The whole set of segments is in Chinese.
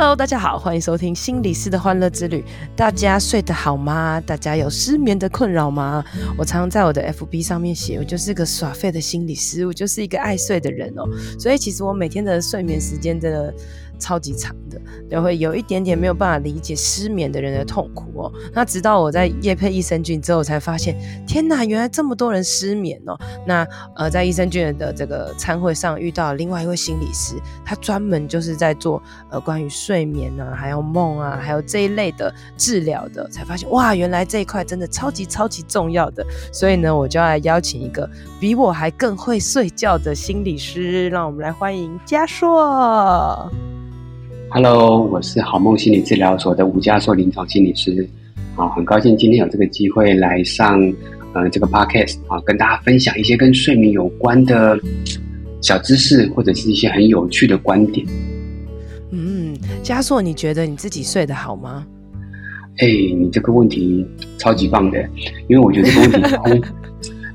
Hello，大家好，欢迎收听心理师的欢乐之旅。大家睡得好吗？大家有失眠的困扰吗？我常常在我的 FB 上面写，我就是个耍废的心理师，我就是一个爱睡的人哦。所以其实我每天的睡眠时间的超级长的，就会有一点点没有办法理解失眠的人的痛苦哦。那直到我在夜配益生菌之后，才发现，天哪，原来这么多人失眠哦。那呃，在益生菌的这个餐会上遇到另外一位心理师，他专门就是在做呃关于睡眠啊，还有梦啊，还有这一类的治疗的，才发现哇，原来这一块真的超级超级重要的。所以呢，我就要来邀请一个比我还更会睡觉的心理师，让我们来欢迎家硕。Hello，我是好梦心理治疗所的吴家硕临床心理师，啊，很高兴今天有这个机会来上呃这个 podcast 啊，跟大家分享一些跟睡眠有关的小知识，或者是一些很有趣的观点。嗯，家硕，你觉得你自己睡得好吗？哎，你这个问题超级棒的，因为我觉得这个问题通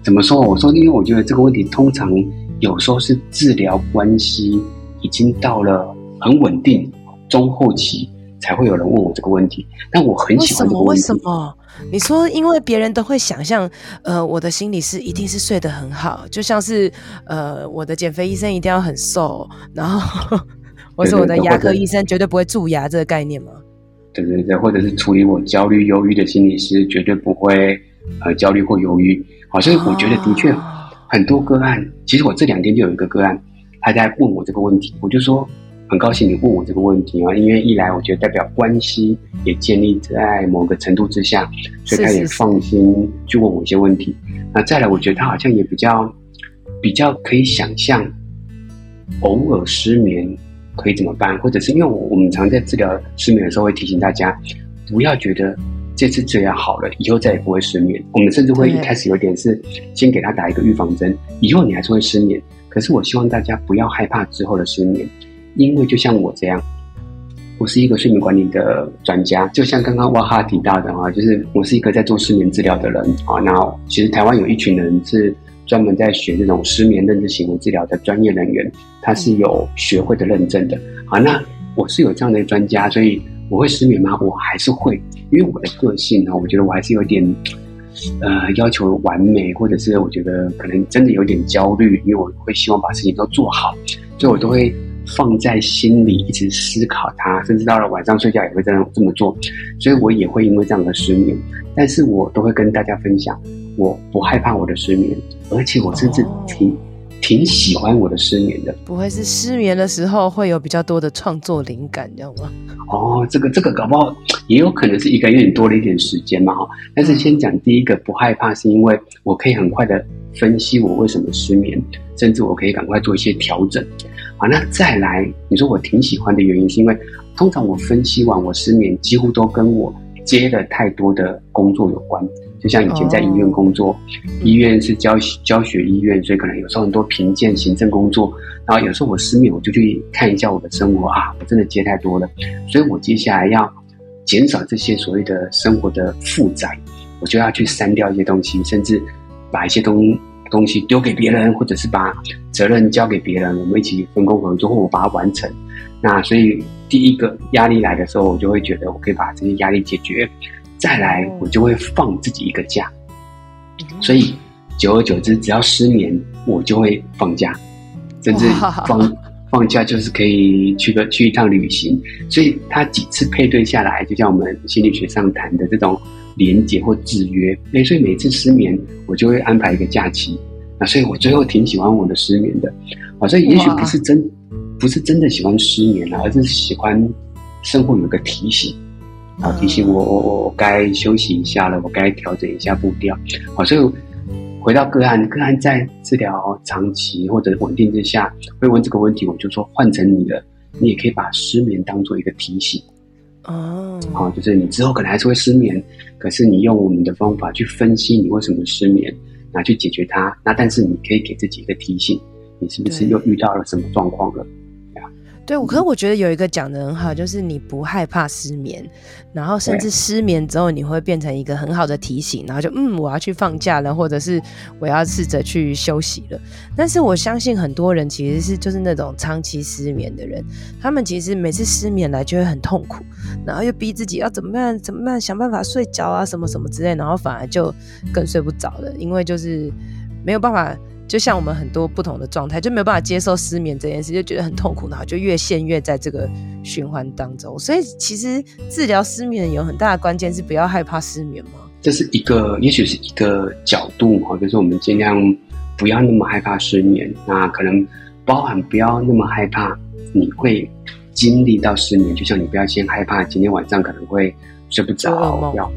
怎么说？我说，因为我觉得这个问题通常有时候是治疗关系已经到了很稳定。中后期才会有人问我这个问题，但我很喜欢这个问题。为什么？为什么？你说，因为别人都会想象，呃，我的心理师一定是睡得很好，就像是，呃，我的减肥医生一定要很瘦，然后，或是我的牙科医生绝对不会蛀牙这个概念吗？对对对，或者是处理我焦虑、忧郁的心理师绝对不会，呃，焦虑或忧郁。好，所以我觉得的确很多个案，其实我这两天就有一个个案，他在问我这个问题，我就说。很高兴你问我这个问题啊，因为一来我觉得代表关系也建立在某个程度之下，所以他也放心去问我一些问题。那再来，我觉得他好像也比较比较可以想象，偶尔失眠可以怎么办，或者是因为我我们常在治疗失眠的时候会提醒大家，不要觉得这次治疗好了，以后再也不会失眠。我们甚至会一开始有点是先给他打一个预防针，以后你还是会失眠。可是我希望大家不要害怕之后的失眠。因为就像我这样，我是一个睡眠管理的专家，就像刚刚哇哈提到的啊，就是我是一个在做失眠治疗的人啊。那其实台湾有一群人是专门在学这种失眠认知行为治疗的专业人员，他是有学会的认证的。啊，那我是有这样的专家，所以我会失眠吗？我还是会，因为我的个性呢，我觉得我还是有点呃要求完美，或者是我觉得可能真的有点焦虑，因为我会希望把事情都做好，所以我都会。放在心里，一直思考它，甚至到了晚上睡觉也会这样这么做，所以我也会因为这样的失眠，但是我都会跟大家分享，我不害怕我的失眠，而且我甚至挺、哦、挺喜欢我的失眠的。不会是失眠的时候会有比较多的创作灵感，知道吗？哦，这个这个搞不好也有可能是一个月多了一点时间嘛哈。但是先讲第一个不害怕，是因为我可以很快的分析我为什么失眠，甚至我可以赶快做一些调整。好，那再来，你说我挺喜欢的原因，是因为通常我分析完我失眠，几乎都跟我接了太多的工作有关。就像以前在医院工作，哦、医院是教教学医院，所以可能有时候很多评鉴、行政工作。然后有时候我失眠，我就去看一下我的生活啊，我真的接太多了，所以我接下来要减少这些所谓的生活的负载，我就要去删掉一些东西，甚至把一些东西。东西丢给别人，或者是把责任交给别人，我们一起分工合作，或我把它完成。那所以第一个压力来的时候，我就会觉得我可以把这些压力解决。再来，我就会放自己一个假。所以久而久之，只要失眠，我就会放假，甚至放放假就是可以去个去一趟旅行。所以他几次配对下来，就像我们心理学上谈的这种。连结或制约，哎，所以每次失眠，我就会安排一个假期。那所以我最后挺喜欢我的失眠的，啊，所以也许不是真，不是真的喜欢失眠了，而是喜欢生活有个提醒，啊，提醒我我我我该休息一下了，我该调整一下步调。好，所以回到个案，个案在治疗长期或者稳定之下，会问这个问题，我就说换成你的，你也可以把失眠当做一个提醒。哦，好，就是你之后可能还是会失眠，可是你用我们的方法去分析你为什么失眠，拿去解决它。那但是你可以给自己一个提醒，你是不是又遇到了什么状况了？对，我可是我觉得有一个讲的很好，就是你不害怕失眠，然后甚至失眠之后，你会变成一个很好的提醒，然后就嗯，我要去放假了，或者是我要试着去休息了。但是我相信很多人其实是就是那种长期失眠的人，他们其实每次失眠来就会很痛苦，然后又逼自己要怎么办怎么办，想办法睡觉啊什么什么之类，然后反而就更睡不着了，因为就是没有办法。就像我们很多不同的状态，就没有办法接受失眠这件事，就觉得很痛苦，然后就越陷越在这个循环当中。所以，其实治疗失眠有很大的关键是不要害怕失眠吗？这是一个，也许是一个角度哈，就是我们尽量不要那么害怕失眠。那可能包含不要那么害怕你会经历到失眠，就像你不要先害怕今天晚上可能会睡不着，不要。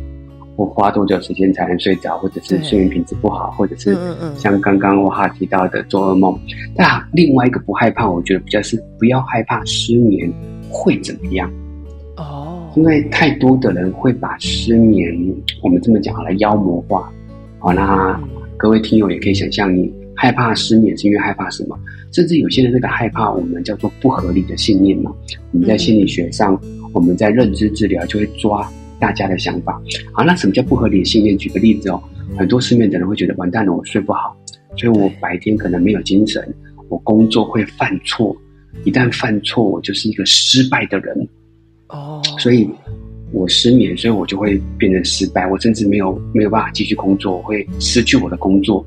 我花多久时间才能睡着，或者是睡眠品质不好，或者是像刚刚我哈提到的做噩梦。那另外一个不害怕，我觉得比较是不要害怕失眠会怎么样哦，因为太多的人会把失眠，我们这么讲好了，妖魔化。好，那各位听友也可以想象，你害怕失眠是因为害怕什么？甚至有些人那个害怕，我们叫做不合理的信念嘛。我们在心理学上，我们在认知治疗就会抓。大家的想法，好，那什么叫不合理的信念？举个例子哦，很多失眠的人会觉得完蛋了，我睡不好，所以我白天可能没有精神，我工作会犯错，一旦犯错，我就是一个失败的人。哦，所以我失眠，所以我就会变成失败，我甚至没有没有办法继续工作，我会失去我的工作，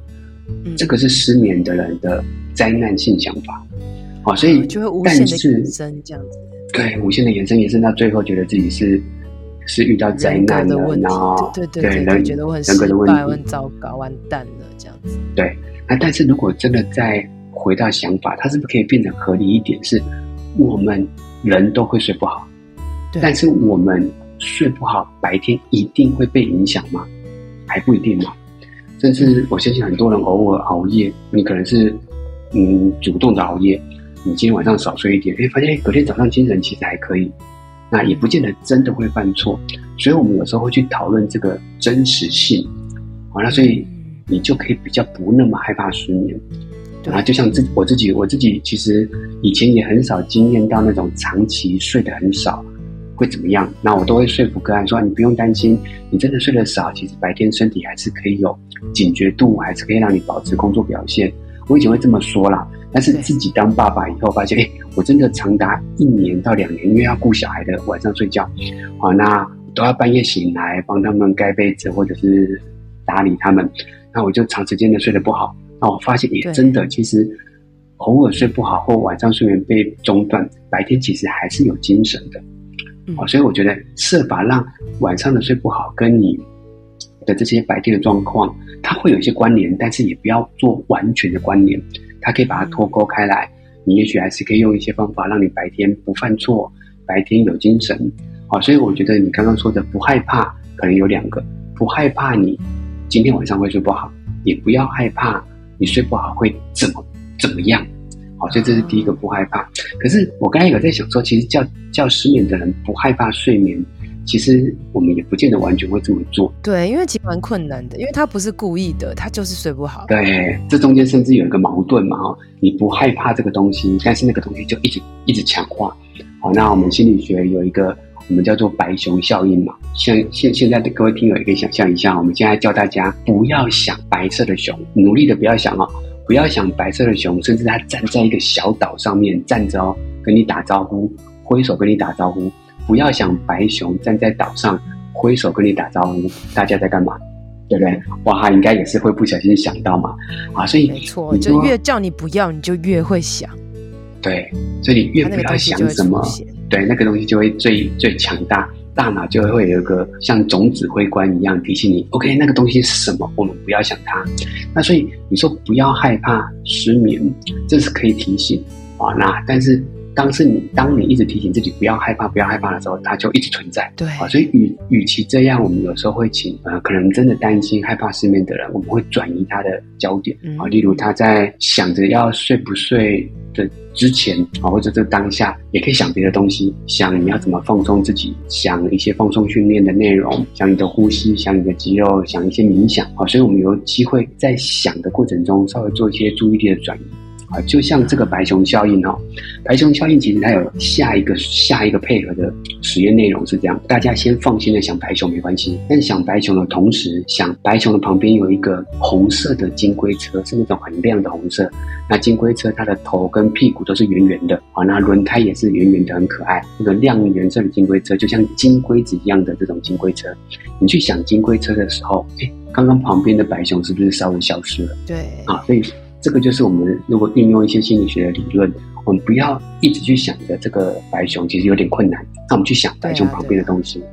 嗯，这个是失眠的人的灾难性想法，好，所以就会无限的延伸这样子，对，无限的延伸，延伸到最后，觉得自己是。是遇到灾难了，然后对对对，人觉得我很失败，我很糟糕，完蛋了这样子。对，那但是如果真的再回到想法，它是不是可以变得合理一点？是我们人都会睡不好，但是我们睡不好，白天一定会被影响吗？还不一定嘛。甚至我相信很多人偶尔熬夜，你可能是嗯主动的熬夜，你今天晚上少睡一点，哎，发现隔天早上精神其实还可以。那也不见得真的会犯错，所以我们有时候会去讨论这个真实性，好，那所以你就可以比较不那么害怕失眠。对啊，就像自我自己，我自己其实以前也很少经验到那种长期睡得很少会怎么样。那我都会说服个案说，你不用担心，你真的睡得少，其实白天身体还是可以有警觉度，还是可以让你保持工作表现。我以前会这么说啦。但是自己当爸爸以后，发现，哎，我真的长达一年到两年，因为要顾小孩的晚上睡觉，好，那都要半夜醒来帮他们盖被子或者是打理他们，那我就长时间的睡得不好。那我发现也真的，其实偶尔睡不好或晚上睡眠被中断，白天其实还是有精神的。哦，所以我觉得设法让晚上的睡不好跟你的这些白天的状况，它会有一些关联，但是也不要做完全的关联。它可以把它脱钩开来，你也许还是可以用一些方法让你白天不犯错，白天有精神。好，所以我觉得你刚刚说的不害怕，可能有两个：不害怕你今天晚上会睡不好，也不要害怕你睡不好会怎么怎么样。好，所以这是第一个不害怕。可是我刚才有在想说，其实叫叫失眠的人不害怕睡眠。其实我们也不见得完全会这么做，对，因为其实蛮困难的，因为他不是故意的，他就是睡不好。对，这中间甚至有一个矛盾嘛，哈，你不害怕这个东西，但是那个东西就一直一直强化。好，那我们心理学有一个我们叫做白熊效应嘛，像现现在的各位听友也可以想象一下，我们现在教大家不要想白色的熊，努力的不要想哦，不要想白色的熊，甚至它站在一个小岛上面站着哦，跟你打招呼，挥手跟你打招呼。不要想白熊站在岛上挥手跟你打招呼，大家在干嘛？对不对？哇，应该也是会不小心想到嘛。啊，所以没错，就越叫你不要，你就越会想。对，所以你越不要想什么，对，那个东西就会最最强大，大脑就会有一个像总指挥官一样提醒你，OK，那个东西是什么？我们不要想它。那所以你说不要害怕失眠，这是可以提醒啊。那但是。当是你，当你一直提醒自己不要害怕，不要害怕的时候，它就一直存在。对啊，所以与与其这样，我们有时候会请呃，可能真的担心害怕失眠的人，我们会转移他的焦点啊，例如他在想着要睡不睡的之前啊，或者这当下，也可以想别的东西，想你要怎么放松自己，想一些放松训练的内容，想你的呼吸，想你的肌肉，想一些冥想啊，所以我们有机会在想的过程中，稍微做一些注意力的转移。啊，就像这个白熊效应哦，白熊效应其实它有下一个下一个配合的实验内容是这样：大家先放心的想白熊没关系，但想白熊的同时，想白熊的旁边有一个红色的金龟车，是那种很亮的红色。那金龟车它的头跟屁股都是圆圆的啊，那轮胎也是圆圆的，很可爱。那个亮圆色的金龟车就像金龟子一样的这种金龟车，你去想金龟车的时候，哎，刚刚旁边的白熊是不是稍微消失了？对啊，所以。这个就是我们如果运用一些心理学的理论，我们不要一直去想着这个白熊，其实有点困难。那我们去想白熊旁边的东西。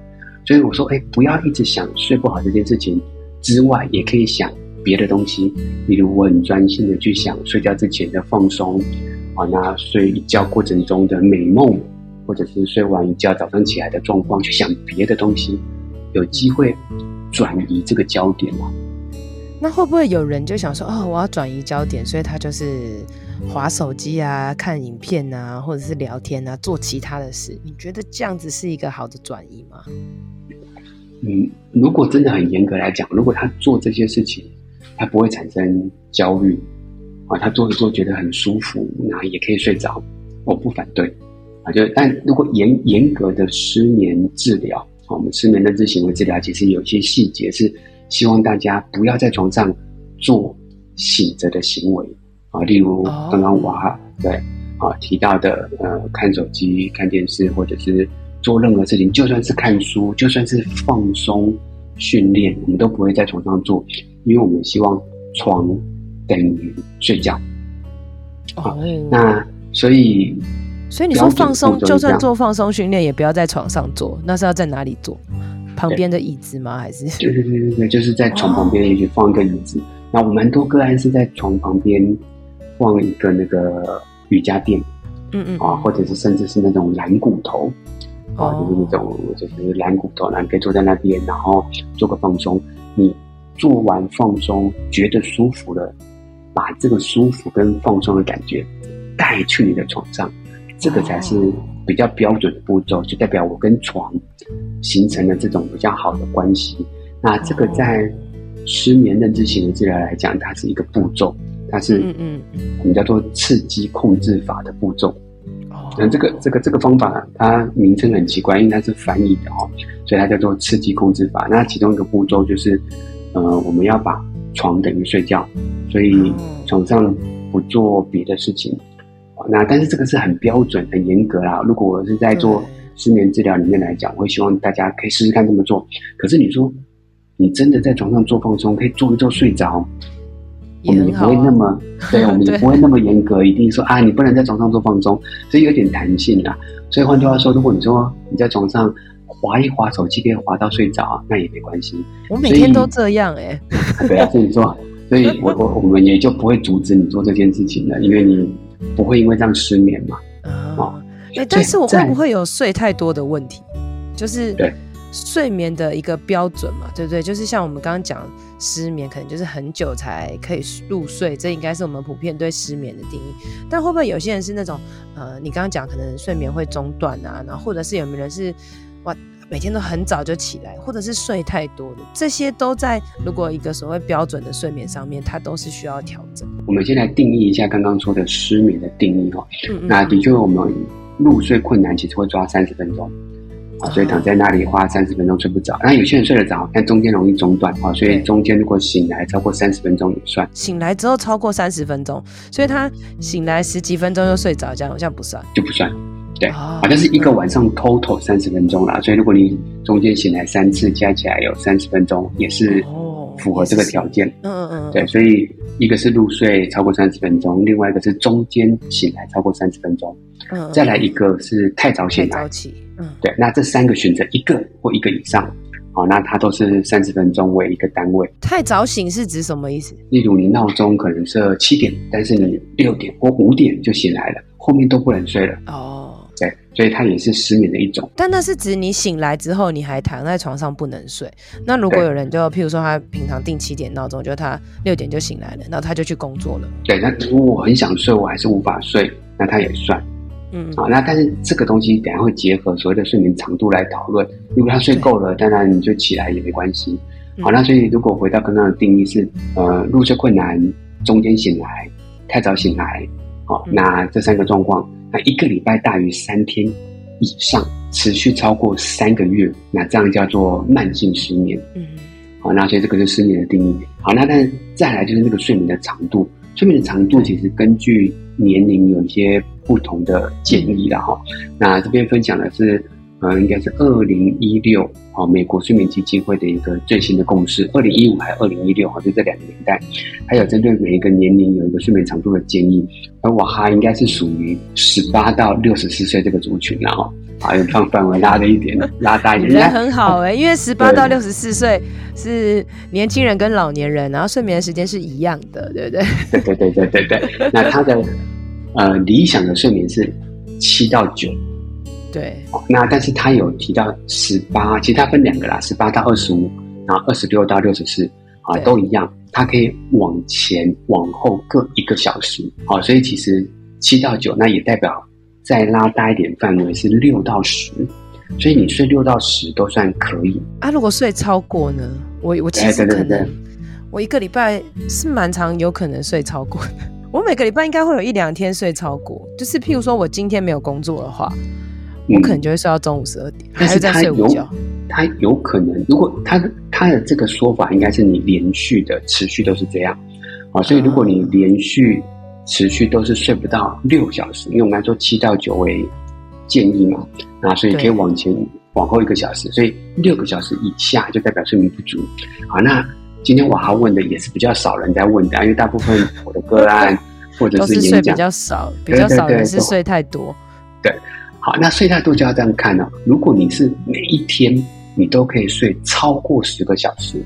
所以我说，哎，不要一直想睡不好这件事情之外，也可以想别的东西。你如，我很专心的去想睡觉之前的放松，啊，那睡一觉过程中的美梦，或者是睡完一觉早上起来的状况，去想别的东西，有机会转移这个焦点嘛。那会不会有人就想说，哦，我要转移焦点，所以他就是划手机啊、看影片啊，或者是聊天啊，做其他的事？你觉得这样子是一个好的转移吗？嗯，如果真的很严格来讲，如果他做这些事情，他不会产生焦虑啊，他做着做觉得很舒服，那也可以睡着，我不反对啊。就但如果严严格的失眠治疗，我们失眠认知行为治疗其实有一些细节是。希望大家不要在床上做醒着的行为。啊，例如刚刚我哈对啊提到的呃看手机、看电视，或者是做任何事情，就算是看书，就算是放松训练，我们都不会在床上做，因为我们希望床等于睡觉。啊，那所以所以你说放松，就算做放松训练，也不要在床上做，那是要在哪里做？旁边的椅子吗？还是？对对对对对，就是在床旁边也许放一个椅子。那、哦、我蛮多个案是在床旁边放一个那个瑜伽垫，嗯嗯啊，或者是甚至是那种懒骨头，哦、啊，就是那种就是懒骨头，然后可以坐在那边，然后做个放松。你做完放松觉得舒服了，把这个舒服跟放松的感觉带去你的床上，这个才是比较标准的步骤，就代表我跟床。形成了这种比较好的关系，那这个在失眠认知行为治疗来讲，它是一个步骤，它是嗯嗯，我们叫做刺激控制法的步骤。哦，那这个这个这个方法，它名称很奇怪，因为它是翻译的哦，所以它叫做刺激控制法。那其中一个步骤就是，呃，我们要把床等于睡觉，所以床上不做别的事情。那但是这个是很标准、很严格啦。如果我是在做。失眠治疗里面来讲，我会希望大家可以试试看这么做。可是你说，你真的在床上做放松，可以做一做睡着，啊、我们也不会那么，对，我们也不会那么严格，一定说啊，你不能在床上做放松，所以有点弹性啦。所以换句话说，如果你说你在床上滑一滑手机，可以滑到睡着，那也没关系。我每天都这样哎、欸。对啊，所以说，所以我我我们也就不会阻止你做这件事情了，因为你不会因为这样失眠嘛，啊、哦。哎、欸，但是我会不会有睡太多的问题？就是睡眠的一个标准嘛，对不对？就是像我们刚刚讲失眠，可能就是很久才可以入睡，这应该是我们普遍对失眠的定义。但会不会有些人是那种呃，你刚刚讲可能睡眠会中断啊，然后或者是有没有人是哇每天都很早就起来，或者是睡太多的，这些都在如果一个所谓标准的睡眠上面，它都是需要调整。我们先来定义一下刚刚说的失眠的定义哈。嗯嗯，那的确我们。入睡困难其实会抓三十分钟，啊，所以躺在那里花三十分钟睡不着。那有些人睡得着，但中间容易中断，啊，所以中间如果醒来超过三十分钟也算。醒来之后超过三十分钟，所以他醒来十几分钟就睡着，这样好像不算，就不算。对，好像是一个晚上 total 三十分钟啦，所以如果你中间醒来三次，加起来有三十分钟，也是符合这个条件。嗯嗯嗯，对，所以一个是入睡超过三十分钟，另外一个是中间醒来超过三十分钟。嗯，再来一个是太早醒来，太早起，嗯，对，那这三个选择一个或一个以上，好，那它都是三十分钟为一个单位。太早醒是指什么意思？例如你闹钟可能设七点，但是你六点或五点就醒来了，后面都不能睡了。哦，对，所以它也是失眠的一种。但那是指你醒来之后，你还躺在床上不能睡。那如果有人就譬如说他平常定七点闹钟，就他六点就醒来了，然后他就去工作了。对，那如果我很想睡，我还是无法睡，那他也算。嗯，好，那但是这个东西等下会结合所谓的睡眠长度来讨论。如果他睡够了，当然你就起来也没关系。好，那所以如果回到刚刚的定义是，呃，入睡困难、中间醒来、太早醒来，好，那这三个状况，那一个礼拜大于三天以上，持续超过三个月，那这样叫做慢性失眠。嗯，好，那所以这个是失眠的定义。好，那但是再来就是那个睡眠的长度，睡眠的长度其实根据年龄有一些不同的建议了哈。那这边分享的是。呃，应该是二零一六啊，美国睡眠基金会的一个最新的共识，二零一五还是二零一六哈，就这两个年代，还有针对每一个年龄有一个睡眠长度的建议。而我哈应该是属于十八到六十四岁这个族群，然后啊，有放范围拉了一点，拉大一点，人很好哎、欸，因为十八到六十四岁是年轻人跟老年人，然后睡眠的时间是一样的，对不对？对对对对对对，那他的呃理想的睡眠是七到九。对，那但是他有提到十八，其实他分两个啦，十八到二十五，然后二十六到六十四，啊，都一样，它可以往前往后各一个小时，好，所以其实七到九，那也代表再拉大一点范围是六到十，所以你睡六到十都算可以。啊，如果睡超过呢？我我其实可能，我一个礼拜是蛮长有可能睡超过的，我每个礼拜应该会有一两天睡超过，就是譬如说我今天没有工作的话。我可能就会睡到中午十二点，但是他有他有可能，如果他他的这个说法应该是你连续的持续都是这样啊，所以如果你连续持续都是睡不到六小时，因为我们来说七到九为建议嘛，那所以可以往前往后一个小时，所以六个小时以下就代表睡眠不足。好，那今天我还问的也是比较少人在问的，因为大部分我的个案或者是演讲睡比较少，比较少人是睡太多，对。好，那睡太多就要这样看了。如果你是每一天你都可以睡超过十个小时，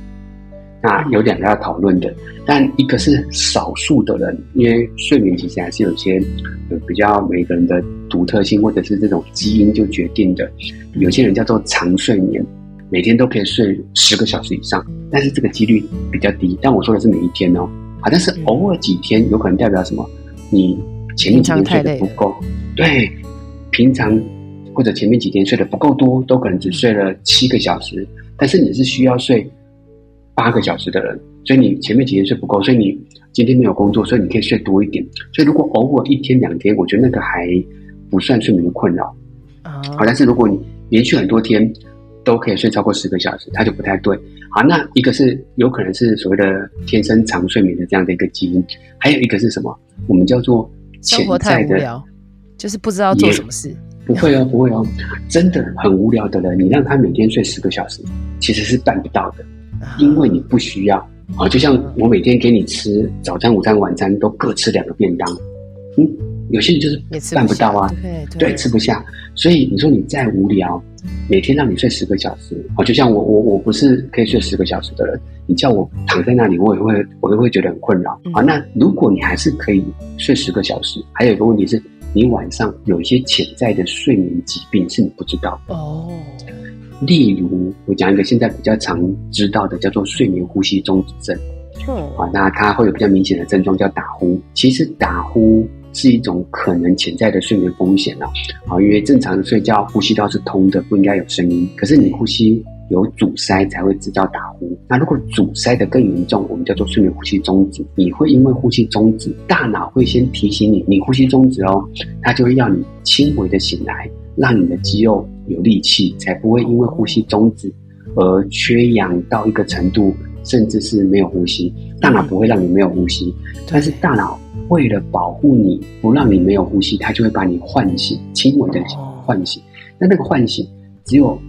那有两个要讨论的。但一个是少数的人，因为睡眠其实还是有些呃比较每个人的独特性，或者是这种基因就决定的。有些人叫做长睡眠，每天都可以睡十个小时以上，但是这个几率比较低。但我说的是每一天哦。好，但是偶尔几天有可能代表什么？你前面几天睡得不够，对。平常或者前面几天睡得不够多，都可能只睡了七个小时，但是你是需要睡八个小时的人，所以你前面几天睡不够，所以你今天没有工作，所以你可以睡多一点。所以如果偶尔一天两天，我觉得那个还不算睡眠的困扰。好，但是如果你连续很多天都可以睡超过十个小时，它就不太对。好，那一个是有可能是所谓的天生长睡眠的这样的一个基因，还有一个是什么？我们叫做潜在的。就是不知道做什么事，不会哦，不会哦，真的很无聊的人，你让他每天睡十个小时，其实是办不到的，因为你不需要啊。就像我每天给你吃早餐、午餐、晚餐都各吃两个便当，嗯，有些人就是办不到啊，对吃不下。所以你说你再无聊，每天让你睡十个小时啊，就像我我我不是可以睡十个小时的人，你叫我躺在那里，我也会我也会觉得很困扰啊。那如果你还是可以睡十个小时，还有一个问题是。你晚上有一些潜在的睡眠疾病是你不知道的哦，例如我讲一个现在比较常知道的，叫做睡眠呼吸中止症。嗯，啊，那它会有比较明显的症状叫打呼。其实打呼是一种可能潜在的睡眠风险啊，啊，因为正常的睡觉呼吸道是通的，不应该有声音。可是你呼吸有阻塞才会制造打呼。那如果阻塞的更严重，我们叫做睡眠呼吸中止。你会因为呼吸中止，大脑会先提醒你，你呼吸中止哦，它就会要你轻微的醒来，让你的肌肉有力气，才不会因为呼吸中止而缺氧到一个程度，甚至是没有呼吸。大脑不会让你没有呼吸，但是大脑为了保护你不让你没有呼吸，它就会把你唤醒，轻微的唤醒。那那个唤醒只有。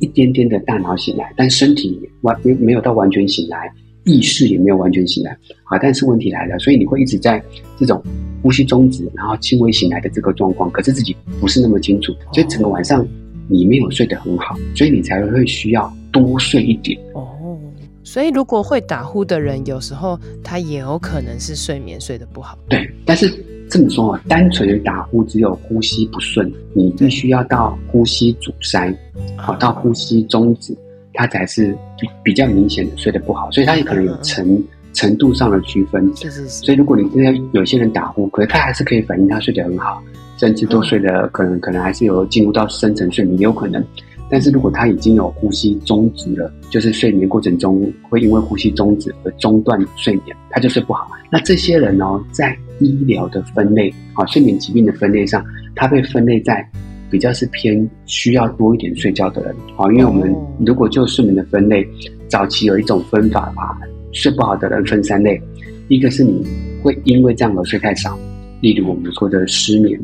一点点的大脑醒来，但身体完没没有到完全醒来，意识也没有完全醒来啊！但是问题来了，所以你会一直在这种呼吸中止，然后轻微醒来的这个状况，可是自己不是那么清楚，所以整个晚上你没有睡得很好，所以你才会需要多睡一点哦。所以如果会打呼的人，有时候他也有可能是睡眠睡得不好。对，但是。这么说啊，单纯的打呼只有呼吸不顺，你必须要到呼吸阻塞，好到呼吸终止，它才是比比较明显的睡得不好，所以它也可能有程程度上的区分。是是是。所以如果你现在有些人打呼，可是他还是可以反映他睡得很好，甚至都睡得可能可能还是有进入到深层睡眠，有可能。但是如果他已经有呼吸中止了，就是睡眠过程中会因为呼吸中止而中断睡眠，他就睡不好。那这些人哦，在医疗的分类啊，睡眠疾病的分类上，他被分类在比较是偏需要多一点睡觉的人啊。因为我们如果就睡眠的分类，早期有一种分法把睡不好的人分三类，一个是你会因为这样而睡太少，例如我们说的失眠，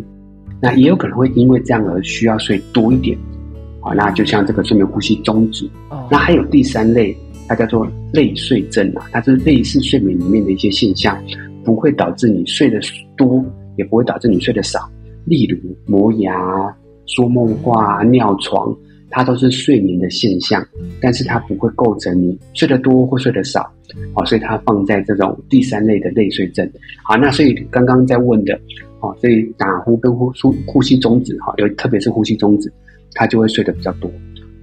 那也有可能会因为这样而需要睡多一点。啊，那就像这个睡眠呼吸中止，那还有第三类，它叫做类睡症啊，它是类似睡眠里面的一些现象，不会导致你睡得多，也不会导致你睡得少。例如磨牙、说梦话、尿床，它都是睡眠的现象，但是它不会构成你睡得多或睡得少。好，所以它放在这种第三类的类睡症。好，那所以刚刚在问的，哦，所以打呼跟呼呼呼吸中止，哈，有特别是呼吸中止。他就会睡得比较多，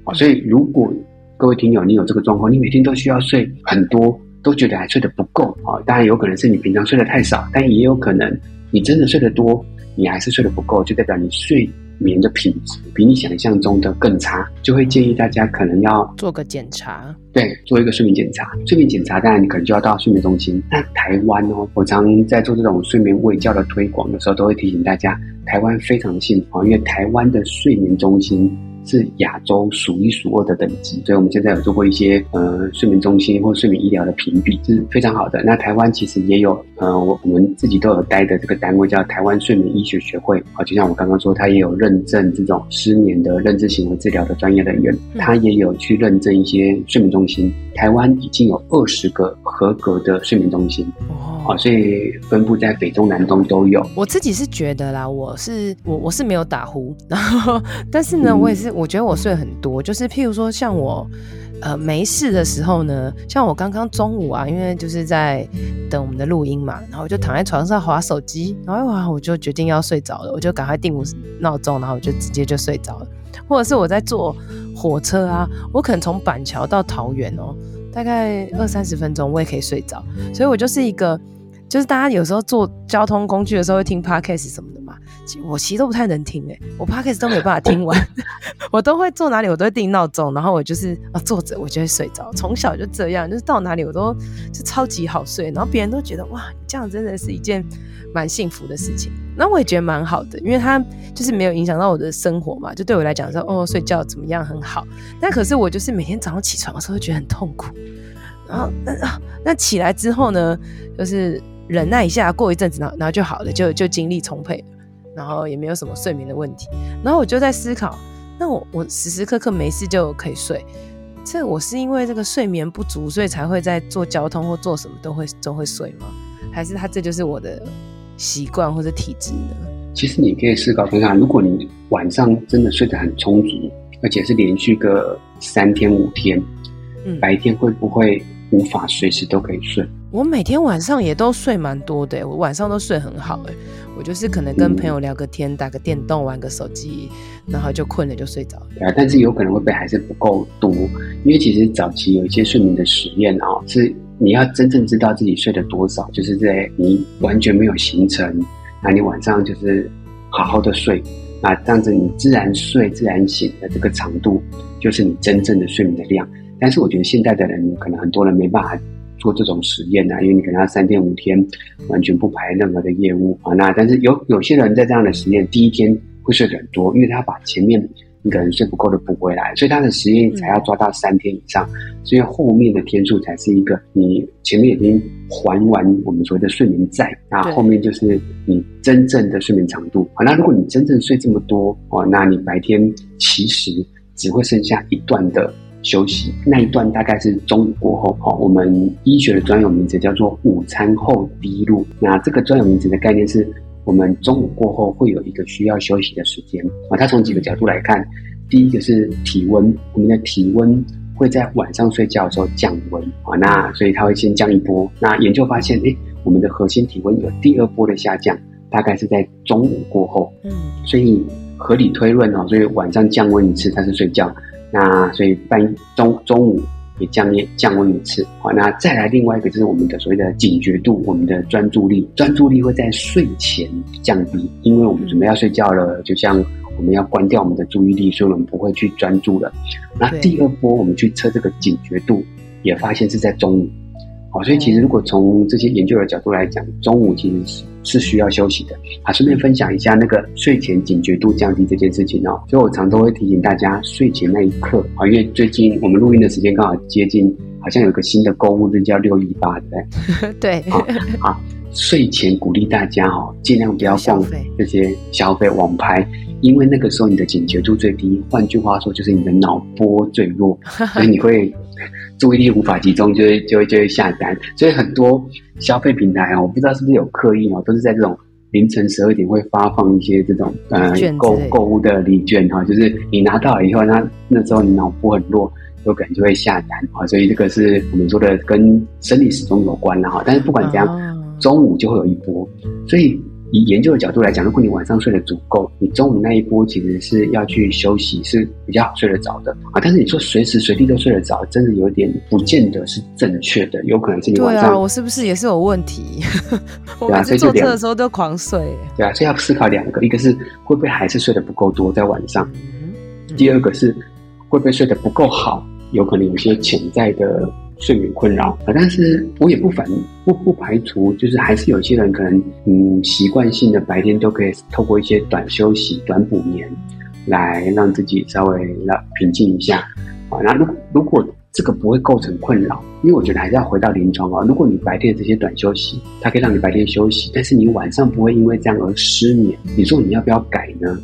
啊，所以如果各位听友你有这个状况，你每天都需要睡很多，都觉得还睡得不够啊，当然有可能是你平常睡得太少，但也有可能你真的睡得多，你还是睡得不够，就代表你睡眠的品质比你想象中的更差，就会建议大家可能要做个检查，对，做一个睡眠检查。睡眠检查当然你可能就要到睡眠中心。那台湾哦，我常在做这种睡眠卫教的推广的时候，都会提醒大家，台湾非常幸福，因为台湾的睡眠中心。是亚洲数一数二的等级，所以我们现在有做过一些呃睡眠中心或睡眠医疗的评比，是非常好的。那台湾其实也有呃我我们自己都有待的这个单位叫台湾睡眠医学学会啊，就像我刚刚说，它也有认证这种失眠的认知行为治疗的专业人员，他也有去认证一些睡眠中心。台湾已经有二十个合格的睡眠中心。哦，所以分布在北中南东都有。我自己是觉得啦，我是我我是没有打呼，然后但是呢，我也是我我觉得我睡很多，就是譬如说像我呃没事的时候呢，像我刚刚中午啊，因为就是在等我们的录音嘛，然后我就躺在床上划手机，然后一滑我就决定要睡着了，我就赶快定闹钟，然后我就直接就睡着了。或者是我在坐火车啊，我可能从板桥到桃园哦。大概二三十分钟，我也可以睡着，所以我就是一个，就是大家有时候坐交通工具的时候会听 podcast 什么的，我其实都不太能听诶、我 podcast 都没有办法听完，我都会坐哪里我都会定闹钟，然后我就是啊坐着我就会睡着，从小就这样，就是到哪里我都就超级好睡，然后别人都觉得哇，这样真的是一件蛮幸福的事情，那我也觉得蛮好的，因为它就是没有影响到我的生活嘛，就对我来讲说哦睡觉怎么样很好，但可是我就是每天早上起床的时候会觉得很痛苦，然后那那起来之后呢，就是忍耐一下，过一阵子然后然后就好了，就就精力充沛，然后也没有什么睡眠的问题，然后我就在思考，那我我时时刻刻没事就可以睡，这我是因为这个睡眠不足，所以才会在坐交通或做什么都会都会睡吗？还是他这就是我的？习惯或者体质呢？其实你可以思考看看，如果你晚上真的睡得很充足，而且是连续个三天五天，嗯，白天会不会无法随时都可以睡？我每天晚上也都睡蛮多的，我晚上都睡很好，哎，我就是可能跟朋友聊个天，打个电动，玩个手机，然后就困了就睡着了。啊，但是有可能会被还是不够多？因为其实早期有一些睡眠的实验啊，是。你要真正知道自己睡了多少，就是在你完全没有行程，那你晚上就是好好的睡，那这样子你自然睡自然醒的这个长度，就是你真正的睡眠的量。但是我觉得现在的人可能很多人没办法做这种实验啊，因为你可能要三天五天完全不排任何的业务啊。那但是有有些人在这样的实验，第一天会睡得很多，因为他把前面。你可能睡不够的补回来，所以他的实验才要抓到三天以上，嗯、所以后面的天数才是一个你前面已经还完我们所谓的睡眠债，那后面就是你真正的睡眠长度。啊，那如果你真正睡这么多哦，那你白天其实只会剩下一段的休息，那一段大概是中午过后。好，我们医学的专有名词叫做午餐后低露。那这个专有名词的概念是。我们中午过后会有一个需要休息的时间啊，它从几个角度来看，第一个是体温，我们的体温会在晚上睡觉的时候降温啊，那所以它会先降一波。那研究发现，诶，我们的核心体温有第二波的下降，大概是在中午过后。嗯，所以合理推论哦，所以晚上降温一次，它是睡觉，那所以半中中午。也降温降温一次，好，那再来另外一个就是我们的所谓的警觉度，我们的专注力，专注力会在睡前降低，因为我们准备要睡觉了，就像我我们要关掉我们的注意力，所以我们不会去专注了。那第二波我们去测这个警觉度，也发现是在中午。好，所以其实如果从这些研究的角度来讲，中午其实是是需要休息的。啊，顺便分享一下那个睡前警觉度降低这件事情哦。所以我常都会提醒大家，睡前那一刻啊，因为最近我们录音的时间刚好接近，好像有一个新的购物日叫六一八，对不对？对。好，好，睡前鼓励大家哦，尽量不要逛这些消费网拍，因为那个时候你的警觉度最低。换句话说，就是你的脑波最弱，所以你会。注意力无法集中，就会就会就会下单，所以很多消费平台啊，我不知道是不是有刻意哦，都是在这种凌晨十二点会发放一些这种呃购购物的礼券哈，就是你拿到了以后，那那时候你脑波很弱，有可能就会下单啊，所以这个是我们说的跟生理时钟有关的哈。但是不管怎样，中午就会有一波，所以。以研究的角度来讲，如果你晚上睡得足够，你中午那一波其实是要去休息，是比较好睡得着的啊。但是你说随时随地都睡得着，真的有点不见得是正确的，有可能是你晚上。对啊，我是不是也是有问题？对啊，所以坐车的时候都狂睡。对啊，所以要思考两个，一个是会不会还是睡得不够多在晚上，第二个是会不会睡得不够好，有可能有些潜在的。睡眠困扰啊，但是我也不反不不排除，就是还是有些人可能嗯习惯性的白天都可以透过一些短休息、短补眠，来让自己稍微让平静一下啊。那如果如果这个不会构成困扰，因为我觉得还是要回到临床啊。如果你白天这些短休息，它可以让你白天休息，但是你晚上不会因为这样而失眠，你说你要不要改呢？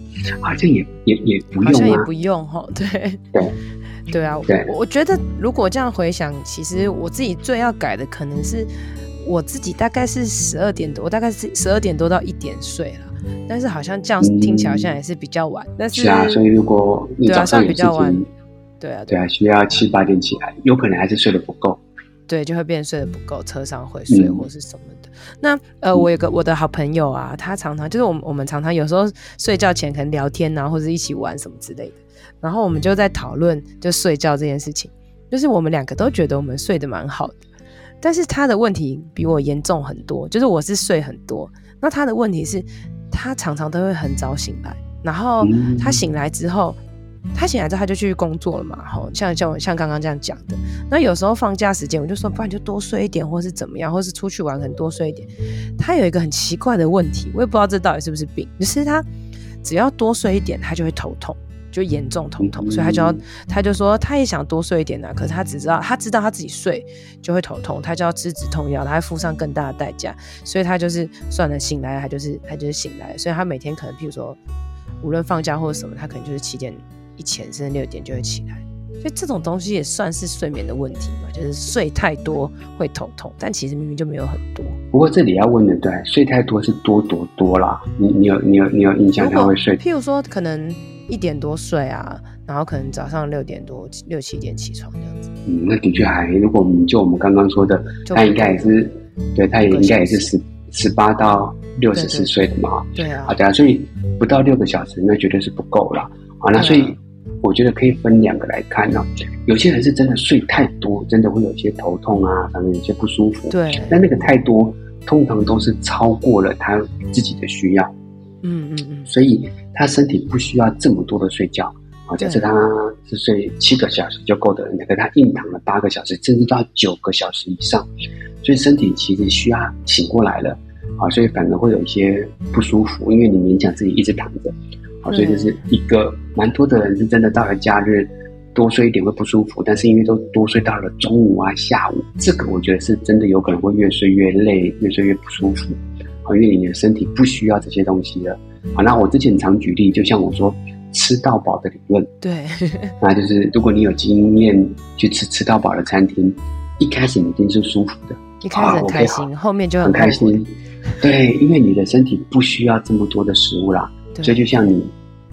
好像也也也不用啊，好像也不用哈，对对。对啊，对我我觉得如果这样回想，其实我自己最要改的可能是我自己大概是十二点多，我大概是十二点多到一点睡了，但是好像这样听起来好像也是比较晚。嗯、但是，是啊，所以如果你早上比较晚，对啊，对啊，需要七八点起来，有可能还是睡得不够。对，就会变睡得不够，车上会睡或是什么的。嗯、那呃，我有个我的好朋友啊，他常常就是我们我们常常有时候睡觉前可能聊天啊，或者一起玩什么之类的。然后我们就在讨论就睡觉这件事情，就是我们两个都觉得我们睡得蛮好的，但是他的问题比我严重很多，就是我是睡很多，那他的问题是，他常常都会很早醒来，然后他醒来之后，他醒来之后他就去工作了嘛，吼，像像我像刚刚这样讲的，那有时候放假时间，我就说不然就多睡一点，或是怎么样，或是出去玩很多睡一点。他有一个很奇怪的问题，我也不知道这到底是不是病，就是他只要多睡一点，他就会头痛。就严重头痛，所以他就要，他就说他也想多睡一点呢、啊，可是他只知道他知道他自己睡就会头痛，他就要吃止痛药，他还付上更大的代价，所以他就是算了，醒来他就是他就是醒来，所以他每天可能譬如说，无论放假或者什么，他可能就是七点以前甚至六点就会起来，所以这种东西也算是睡眠的问题嘛，就是睡太多会头痛，但其实明明就没有很多。不过这里要问的对，睡太多是多多多啦，你你有你有你有印象他会睡？譬如说可能。一点多睡啊，然后可能早上六点多六七点起床这样子。嗯，那的确还，如果我们就我们刚刚说的，他应该也是，对他也应该也是十十八到六十四岁的嘛。对啊。好的，所以不到六个小时，那绝对是不够了。好，那所以我觉得可以分两个来看呢。有些人是真的睡太多，真的会有些头痛啊，反正有些不舒服。对。但那个太多，通常都是超过了他自己的需要。嗯嗯嗯，所以他身体不需要这么多的睡觉啊。假设他是睡七个小时就够的人，可他硬躺了八个小时，甚至到九个小时以上，所以身体其实需要醒过来了啊。所以反而会有一些不舒服，因为你勉强自己一直躺着啊。所以这是一个蛮多的人是真的到了假日多睡一点会不舒服，但是因为都多睡到了中午啊、下午，这个我觉得是真的有可能会越睡越累，越睡越不舒服。因为你的身体不需要这些东西了。好，那我之前常举例，就像我说吃到饱的理论。对，那就是如果你有经验去吃吃到饱的餐厅，一开始你一定是舒服的，一开始很开心，啊、后面就很，很开心。对，因为你的身体不需要这么多的食物啦，所以就像你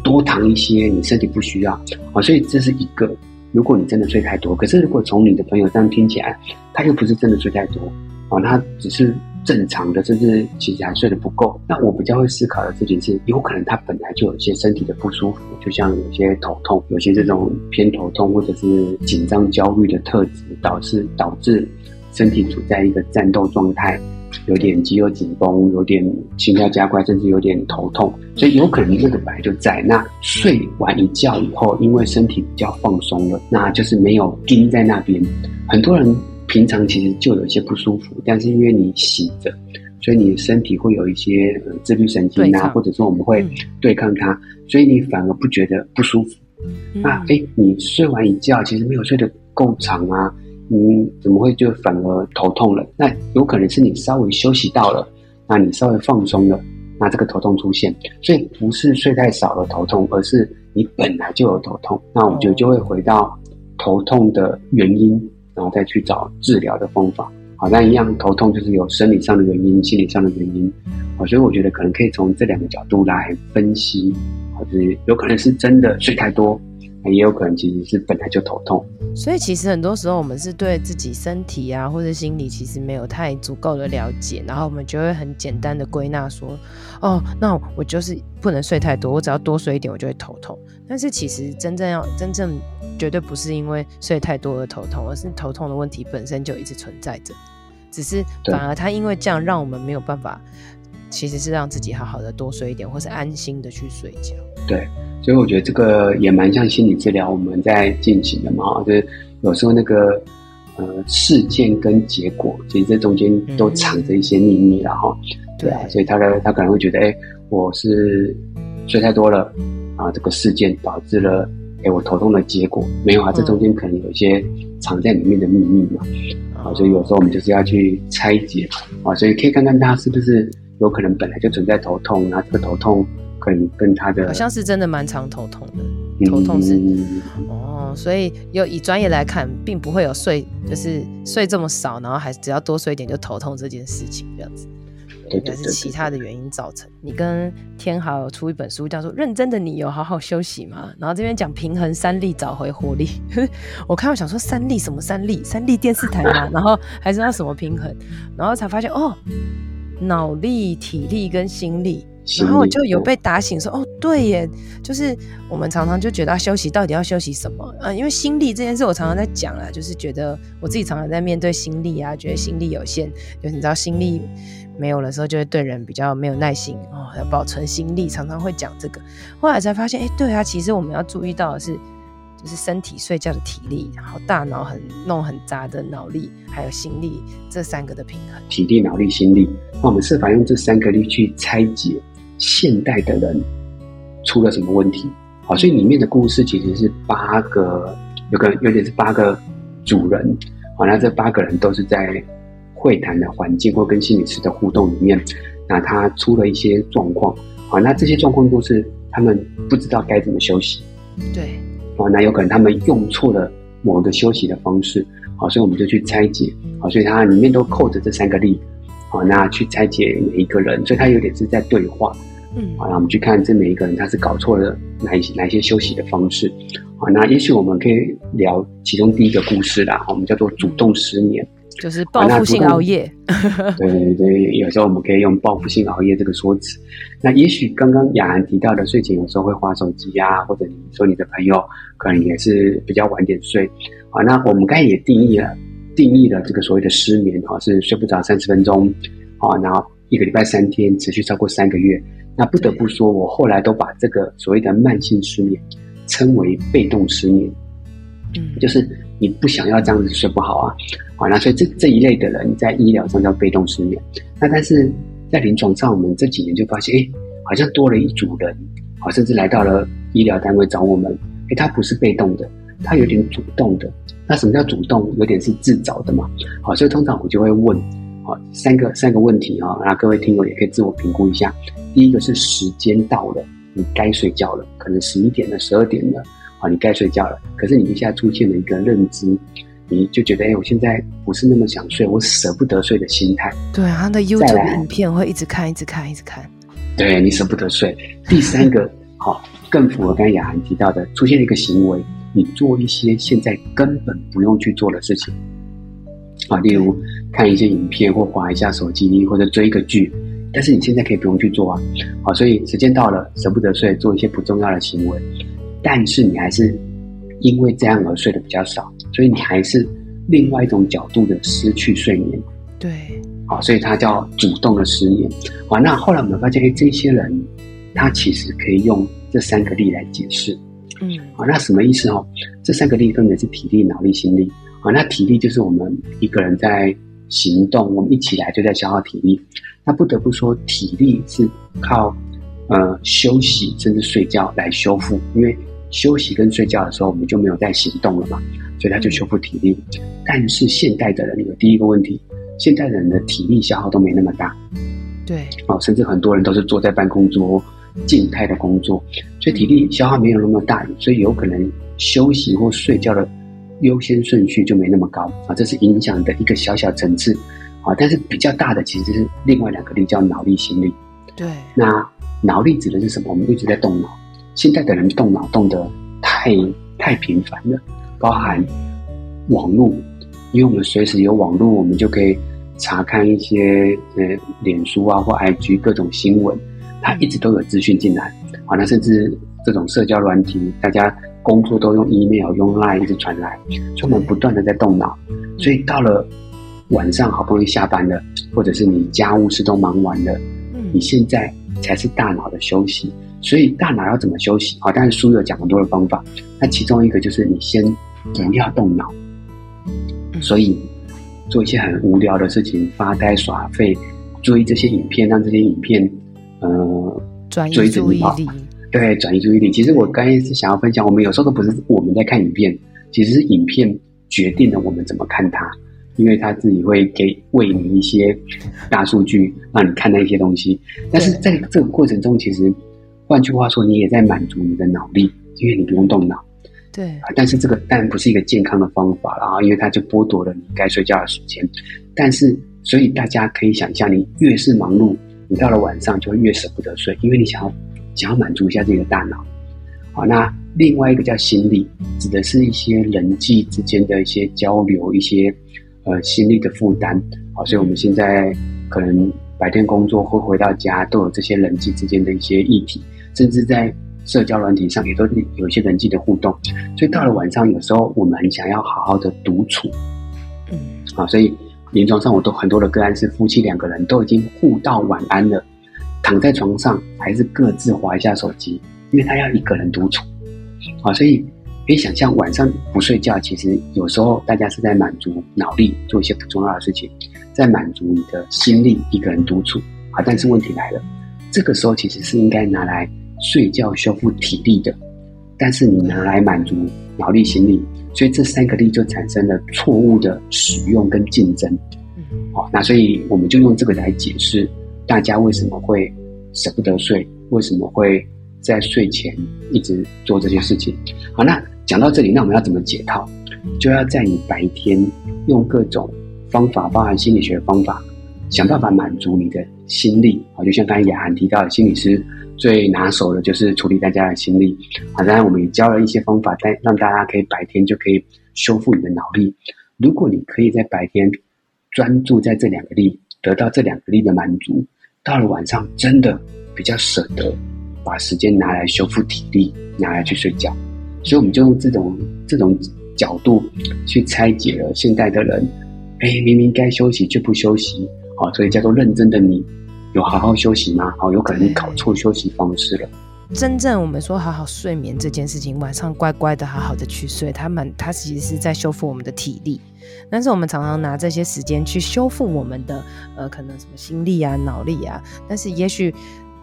多糖一些，你身体不需要啊，所以这是一个。如果你真的睡太多，可是如果从你的朋友这样听起来，他又不是真的睡太多啊，他只是。正常的，甚至其实还睡得不够。那我比较会思考的事情是，有可能他本来就有一些身体的不舒服，就像有些头痛，有些这种偏头痛或者是紧张焦虑的特质，导致导致身体处在一个战斗状态，有点肌肉紧绷，有点心跳加快，甚至有点头痛，所以有可能那个本来就在。那睡完一觉以后，因为身体比较放松了，那就是没有盯在那边。很多人平常其实就有一些不舒服，但是因为你醒着，所以你的身体会有一些自律神经啊，或者说我们会对抗它，所以你反而不觉得不舒服。那哎，你睡完一觉，其实没有睡得够长啊。你怎么会就反而头痛了？那有可能是你稍微休息到了，那你稍微放松了，那这个头痛出现，所以不是睡太少了头痛，而是你本来就有头痛。那我们就就会回到头痛的原因，然后再去找治疗的方法。好，那一样头痛就是有生理上的原因、心理上的原因。好，所以我觉得可能可以从这两个角度来分析，或者有可能是真的睡太多。也有可能其实是本来就头痛，所以其实很多时候我们是对自己身体啊或者心理其实没有太足够的了解，然后我们就会很简单的归纳说，哦，那我就是不能睡太多，我只要多睡一点我就会头痛。但是其实真正要真正绝对不是因为睡太多而头痛，而是头痛的问题本身就一直存在着，只是反而它因为这样让我们没有办法，其实是让自己好好的多睡一点，或是安心的去睡觉。对。所以我觉得这个也蛮像心理治疗我们在进行的嘛，就是有时候那个呃事件跟结果，其实这中间都藏着一些秘密了哈。对啊，所以他的他可能会觉得，哎，我是睡太多了啊，这个事件导致了哎我头痛的结果，没有啊，这中间可能有一些藏在里面的秘密嘛。啊，所以有时候我们就是要去拆解啊，所以可以看看他是不是有可能本来就存在头痛，然后这个头痛。跟跟他的好像是真的蛮常头痛的，头痛是、嗯、哦，所以有以专业来看，并不会有睡就是睡这么少，然后还只要多睡一点就头痛这件事情这样子，应该是其他的原因造成。你跟天豪有出一本书叫做《认真的你有好好休息吗》，然后这边讲平衡三力，找回活力。我看我想说三力什么三力？三力电视台嘛？然后还是要什么平衡？然后才发现哦，脑力、体力跟心力。然后我就有被打醒说，说哦，对耶，就是我们常常就觉得休息到底要休息什么？嗯，因为心力这件事，我常常在讲啊，就是觉得我自己常常在面对心力啊，觉得心力有限，就是你知道心力没有的时候，就会对人比较没有耐心哦，要保存心力，常常会讲这个。后来才发现，哎，对啊，其实我们要注意到的是，就是身体睡觉的体力，然后大脑很弄很杂的脑力，还有心力这三个的平衡。体力、脑力、心力，那我们设法用这三个力去拆解。现代的人出了什么问题？好，所以里面的故事其实是八个，有个有点是八个主人。好，那这八个人都是在会谈的环境或跟心理师的互动里面，那他出了一些状况。好，那这些状况都是他们不知道该怎么休息。对。好，那有可能他们用错了某个休息的方式。好，所以我们就去拆解。好，所以它里面都扣着这三个力。好，那去拆解每一个人，所以他有点是在对话。嗯，好，那我们去看这每一个人，他是搞错了哪一些哪一些休息的方式。好，那也许我们可以聊其中第一个故事啦。我们叫做主动失眠，就是报复性熬夜。对对对，有时候我们可以用报复性熬夜这个说辞。那也许刚刚雅涵提到的睡前有时候会划手机啊，或者你说你的朋友可能也是比较晚点睡。好，那我们刚才也定义了。定义了这个所谓的失眠，哈，是睡不着三十分钟，啊，然后一个礼拜三天，持续超过三个月。那不得不说，我后来都把这个所谓的慢性失眠称为被动失眠，嗯，就是你不想要这样子睡不好啊，好，那所以这这一类的人在医疗上叫被动失眠。那但是在临床上，我们这几年就发现，哎，好像多了一组人，好，甚至来到了医疗单位找我们，哎，他不是被动的，他有点主动的。那什么叫主动？有点是自找的嘛。好，所以通常我就会问，好，三个三个问题啊，那各位听友也可以自我评估一下。第一个是时间到了，你该睡觉了，可能十一点了，十二点了，好，你该睡觉了。可是你一下出现了一个认知，你就觉得，哎、欸，我现在不是那么想睡，我舍不得睡的心态。对啊，他的 YouTube 影片会一直看，一直看，一直看。对，你舍不得睡。第三个，好，更符合刚才雅涵提到的，出现了一个行为。你做一些现在根本不用去做的事情，啊，例如看一些影片或划一下手机或者追一个剧，但是你现在可以不用去做啊，好，所以时间到了舍不得睡，做一些不重要的行为，但是你还是因为这样而睡得比较少，所以你还是另外一种角度的失去睡眠。对，好，所以它叫主动的失眠。好，那后来我们发现，哎，这些人他其实可以用这三个例来解释。嗯，好，那什么意思哦？这三个力分别是体力、脑力、心力。好，那体力就是我们一个人在行动，我们一起来就在消耗体力。那不得不说，体力是靠呃休息甚至睡觉来修复，因为休息跟睡觉的时候，我们就没有在行动了嘛，所以它就修复体力。但是现代的人有第一个问题。现代人的体力消耗都没那么大，对，哦，甚至很多人都是坐在办公桌，静态的工作，所以体力消耗没有那么大，所以有可能休息或睡觉的优先顺序就没那么高啊，这是影响的一个小小层次啊，但是比较大的其实是另外两个力，叫脑力、心力。对，那脑力指的是什么？我们一直在动脑，现在的人动脑动得太太频繁了，包含网络。因为我们随时有网络，我们就可以查看一些呃，脸书啊或 IG 各种新闻，它一直都有资讯进来。好，那甚至这种社交软体，大家工作都用 email、用 line 一直传来，所以我们不断的在动脑。所以到了晚上好不容易下班了，或者是你家务事都忙完了，你现在才是大脑的休息。所以大脑要怎么休息？好，但是书有讲很多的方法，那其中一个就是你先不要动脑。所以，做一些很无聊的事情，发呆耍废，追这些影片，让这些影片，呃，转移注意力。对，转移注意力。其实我刚才是想要分享，我们有时候都不是我们在看影片，其实是影片决定了我们怎么看它，因为它自己会给喂你一些大数据，让你看那些东西。但是在这个过程中，其实换句话说，你也在满足你的脑力，因为你不用动脑。对啊，但是这个当然不是一个健康的方法了啊，因为它就剥夺了你该睡觉的时间。但是，所以大家可以想象，你越是忙碌，你到了晚上就会越舍不得睡，因为你想要想要满足一下自己的大脑。好，那另外一个叫心力，指的是一些人际之间的一些交流，一些呃心力的负担。好，所以我们现在可能白天工作或回到家都有这些人际之间的一些议题，甚至在。社交软体上也都有一些人际的互动，所以到了晚上，有时候我们很想要好好的独处，嗯，好，所以临床上我都很多的个案是夫妻两个人都已经互道晚安了，躺在床上还是各自划一下手机，因为他要一个人独处，啊，所以可以想象晚上不睡觉，其实有时候大家是在满足脑力做一些不重要的事情，在满足你的心力一个人独处，啊，但是问题来了，这个时候其实是应该拿来。睡觉修复体力的，但是你拿来满足脑力、心力，所以这三个力就产生了错误的使用跟竞争。好，那所以我们就用这个来解释大家为什么会舍不得睡，为什么会在睡前一直做这些事情。好，那讲到这里，那我们要怎么解套？就要在你白天用各种方法，包含心理学的方法，想办法满足你的心力。好，就像刚才雅涵提到的，心理师。最拿手的就是处理大家的心力，好，当然我们也教了一些方法，但让大家可以白天就可以修复你的脑力。如果你可以在白天专注在这两个力，得到这两个力的满足，到了晚上真的比较舍得把时间拿来修复体力，拿来去睡觉。所以我们就用这种这种角度去拆解了现代的人，哎，明明该休息却不休息，好，所以叫做认真的你。有好好休息吗？哦，有可能你搞错休息方式了。真正我们说好好睡眠这件事情，晚上乖乖的好好的去睡，他们他其实是在修复我们的体力。但是我们常常拿这些时间去修复我们的呃，可能什么心力啊、脑力啊。但是也许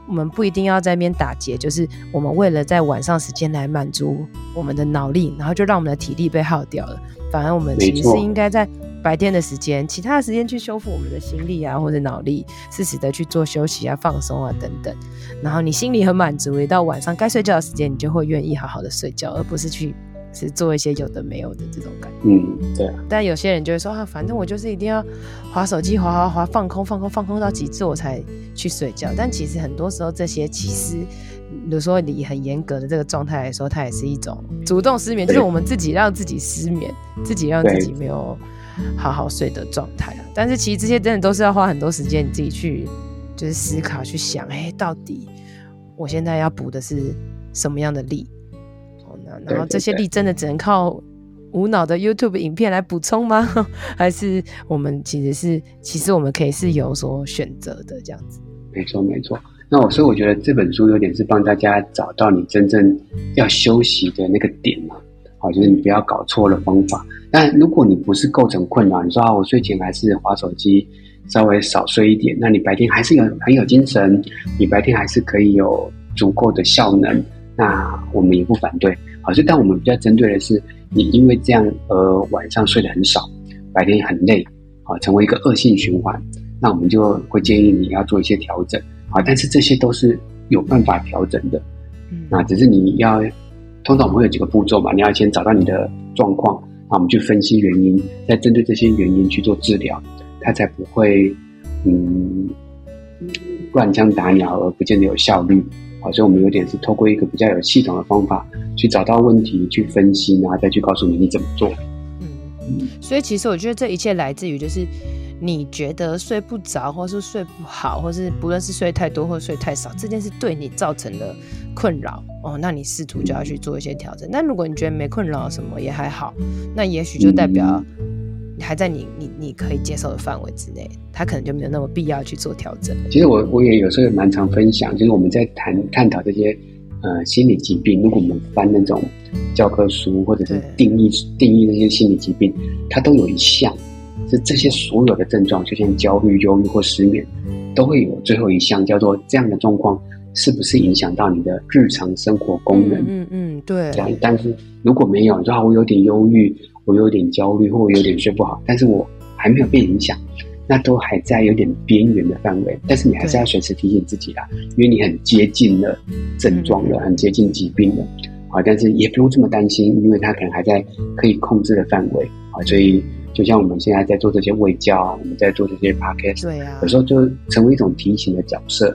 我们不一定要在那边打结，就是我们为了在晚上时间来满足我们的脑力，然后就让我们的体力被耗掉了。反而我们其实是应该在。白天的时间，其他的时间去修复我们的心力啊，或者脑力，适时的去做休息啊、放松啊等等。然后你心里很满足，一到晚上该睡觉的时间，你就会愿意好好的睡觉，而不是去是做一些有的没有的这种感觉。嗯，对。但有些人就会说啊，反正我就是一定要滑手机，滑滑滑，放空放空放空到极致，我才去睡觉。但其实很多时候，这些其实，比如说你很严格的这个状态来说，它也是一种主动失眠，就是我们自己让自己失眠，自己让自己没有。好好睡的状态啊，但是其实这些真的都是要花很多时间，你自己去就是思考去想，哎、欸，到底我现在要补的是什么样的力？然后这些力真的只能靠无脑的 YouTube 影片来补充吗？还是我们其实是，其实我们可以是有所选择的这样子？没错，没错。那我所以我觉得这本书有点是帮大家找到你真正要休息的那个点嘛。好，就是你不要搞错了方法。但如果你不是构成困扰，你说啊，我睡前还是划手机，稍微少睡一点，那你白天还是有很有精神，你白天还是可以有足够的效能，那我们也不反对。好，所以但我们比较针对的是，你因为这样而晚上睡得很少，白天很累，好，成为一个恶性循环，那我们就会建议你要做一些调整。好，但是这些都是有办法调整的，嗯，那只是你要，通常我们会有几个步骤嘛，你要先找到你的状况，啊，我们去分析原因，再针对这些原因去做治疗，它才不会，嗯，乱枪打鸟而不见得有效率。好，像我们有点是透过一个比较有系统的方法去找到问题，去分析，然后再去告诉你你怎么做。嗯嗯，所以其实我觉得这一切来自于就是。你觉得睡不着，或是睡不好，或是不论是睡太多或睡太少，这件事对你造成了困扰哦，那你试图就要去做一些调整。那如果你觉得没困扰，什么也还好，那也许就代表还在你你你可以接受的范围之内，他可能就没有那么必要去做调整。其实我我也有时候也蛮常分享，就是我们在谈探讨这些呃心理疾病，如果我们翻那种教科书或者是定义定义那些心理疾病，它都有一项。是这些所有的症状，就像焦虑、忧郁或失眠，都会有最后一项叫做这样的状况，是不是影响到你的日常生活功能？嗯嗯，对。这样，但是如果没有，你说我有点忧郁，我有点焦虑，或我有点睡不好，但是我还没有被影响，那都还在有点边缘的范围。但是你还是要随时提醒自己啦，因为你很接近了症状了，很接近疾病了啊。但是也不用这么担心，因为它可能还在可以控制的范围啊，所以。就像我们现在在做这些卫教，我们在做这些 podcast，对啊，有时候就成为一种提醒的角色，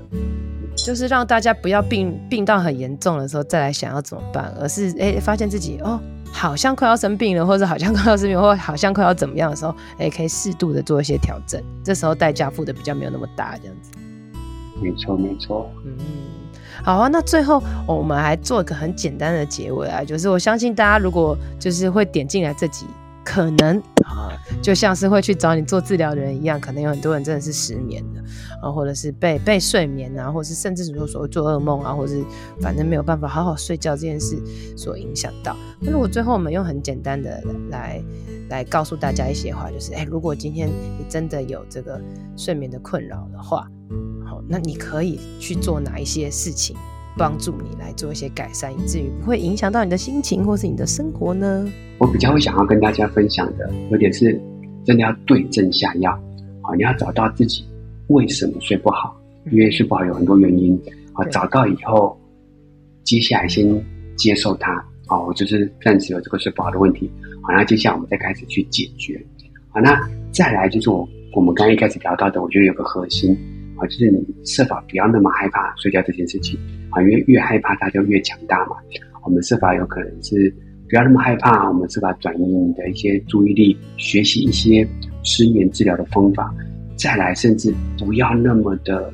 就是让大家不要病病到很严重的时候再来想要怎么办，而是哎、欸、发现自己哦好像快要生病了，或者好像快要生病，或者好像快要怎么样的时候，哎、欸、可以适度的做一些调整，这时候代价付的比较没有那么大，这样子。没错没错，嗯，好啊，那最后我们还做一个很简单的结尾啊，就是我相信大家如果就是会点进来这集。可能就像是会去找你做治疗的人一样，可能有很多人真的是失眠的啊，或者是被被睡眠啊，或者是甚至说所谓做噩梦啊，或者是反正没有办法好好睡觉这件事所影响到。那如果最后我们用很简单的来来告诉大家一些话，就是哎、如果今天你真的有这个睡眠的困扰的话，好，那你可以去做哪一些事情？帮助你来做一些改善，以至于不会影响到你的心情或是你的生活呢？我比较会想要跟大家分享的，有点是真的要对症下药啊！你要找到自己为什么睡不好，因为睡不好有很多原因啊。找到以后，接下来先接受它啊，我就是暂时有这个睡不好的问题，好，那接下来我们再开始去解决。好，那再来就是我我们刚刚一开始聊到的，我觉得有个核心。啊，就是你设法不要那么害怕睡觉这件事情啊，因为越害怕它就越强大嘛。我们设法有可能是不要那么害怕，我们设法转移你的一些注意力，学习一些失眠治疗的方法。再来，甚至不要那么的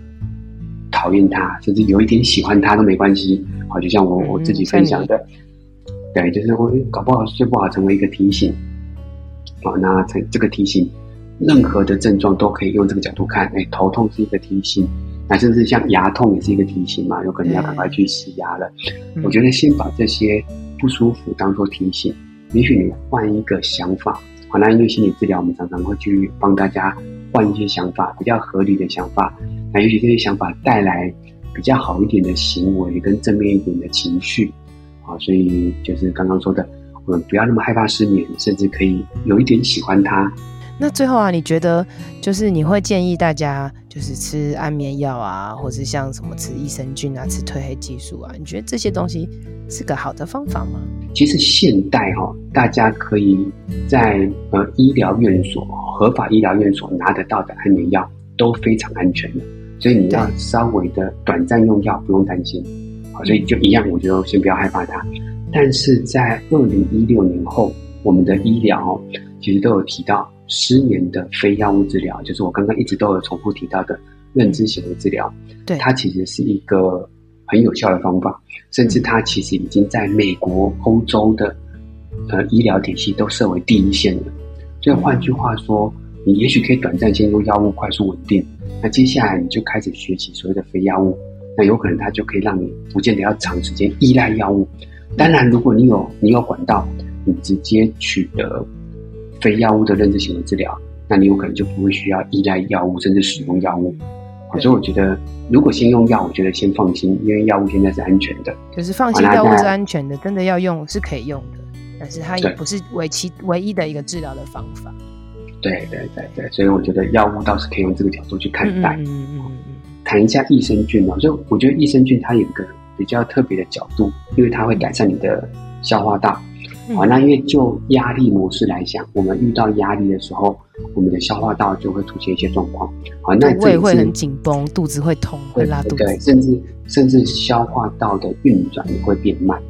讨厌它，甚至有一点喜欢它都没关系。好，就像我我自己分享的，嗯、对，就是我搞不好睡不好成为一个提醒。好，那这这个提醒。任何的症状都可以用这个角度看，哎，头痛是一个提醒，那甚至像牙痛也是一个提醒嘛，有可能要赶快去洗牙了。嗯、我觉得先把这些不舒服当做提醒，也许你换一个想法，好，那因为心理治疗，我们常常会去帮大家换一些想法，比较合理的想法，那也许这些想法带来比较好一点的行为跟正面一点的情绪，啊，所以就是刚刚说的，我们不要那么害怕失眠，甚至可以有一点喜欢它。那最后啊，你觉得就是你会建议大家就是吃安眠药啊，或是像什么吃益生菌啊、吃褪黑激素啊？你觉得这些东西是个好的方法吗？其实现代哈、哦，大家可以在呃医疗院所、合法医疗院所拿得到的安眠药都非常安全的，所以你要稍微的短暂用药不用担心。好，所以就一样，我就先不要害怕它。但是在二零一六年后，我们的医疗其实都有提到。失眠的非药物治疗，就是我刚刚一直都有重复提到的认知行为治疗。对，它其实是一个很有效的方法，甚至它其实已经在美国、欧洲的呃医疗体系都设为第一线了。所以换句话说，你也许可以短暂先用药物快速稳定，那接下来你就开始学习所谓的非药物，那有可能它就可以让你不见得要长时间依赖药物。当然，如果你有你有管道，你直接取得非药物的认知行为治疗，那你有可能就不会需要依赖药物，甚至使用药物。所以我觉得，如果先用药，我觉得先放心，因为药物现在是安全的。就是放心，药物是安全的，真的要用是可以用的，但是它也不是唯其唯一的一个治疗的方法。对对对对，所以我觉得药物倒是可以用这个角度去看待。嗯嗯嗯。谈一下益生菌哦，所以我觉得益生菌它有一个比较特别的角度，因为它会改善你的消化道。好，那因为就压力模式来讲，我们遇到压力的时候，我们的消化道就会出现一些状况。好，那胃会很紧绷，肚子会痛，会拉肚子，对，甚至甚至消化道的运转也会变慢。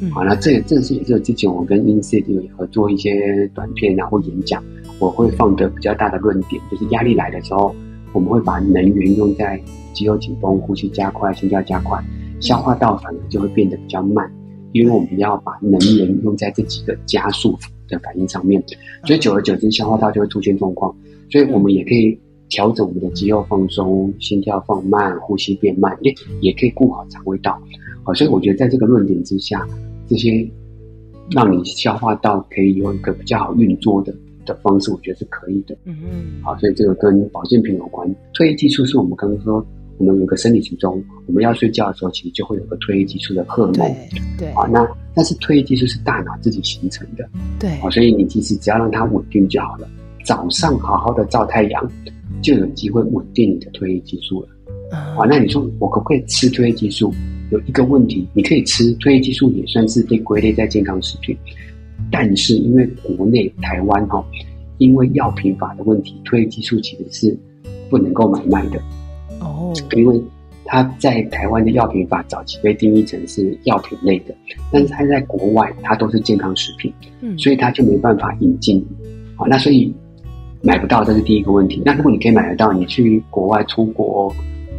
嗯，好，那这这是也是之前我跟有合作一些短片然后演讲，我会放的比较大的论点，就是压力来的时候，我们会把能源用在肌肉紧绷、呼吸加快、心跳加快，消化道反而就会变得比较慢。因为我们要把能源用在这几个加速的反应上面，所以久而久之，消化道就会出现状况。所以我们也可以调整我们的肌肉放松、心跳放慢、呼吸变慢，也也可以顾好肠胃道。好，所以我觉得在这个论点之下，这些让你消化道可以有一个比较好运作的的方式，我觉得是可以的。嗯嗯。好，所以这个跟保健品有关。褪黑激素是我们刚刚说。我们有个生理时钟，我们要睡觉的时候，其实就会有个褪黑激素的荷尔蒙。对，啊，那但是褪黑激素是大脑自己形成的。对，啊，所以你其实只要让它稳定就好了。早上好好的照太阳，就有机会稳定你的褪黑激素了。啊，那你说我可不可以吃褪黑激素？有一个问题，你可以吃褪黑激素，也算是被归类在健康食品。但是因为国内台湾哈，因为药品法的问题，褪黑激素其实是不能够买卖的。哦，因为它在台湾的药品法早期被定义成是药品类的，但是它在国外它都是健康食品，嗯，所以它就没办法引进，好，那所以买不到，这是第一个问题。那如果你可以买得到，你去国外出国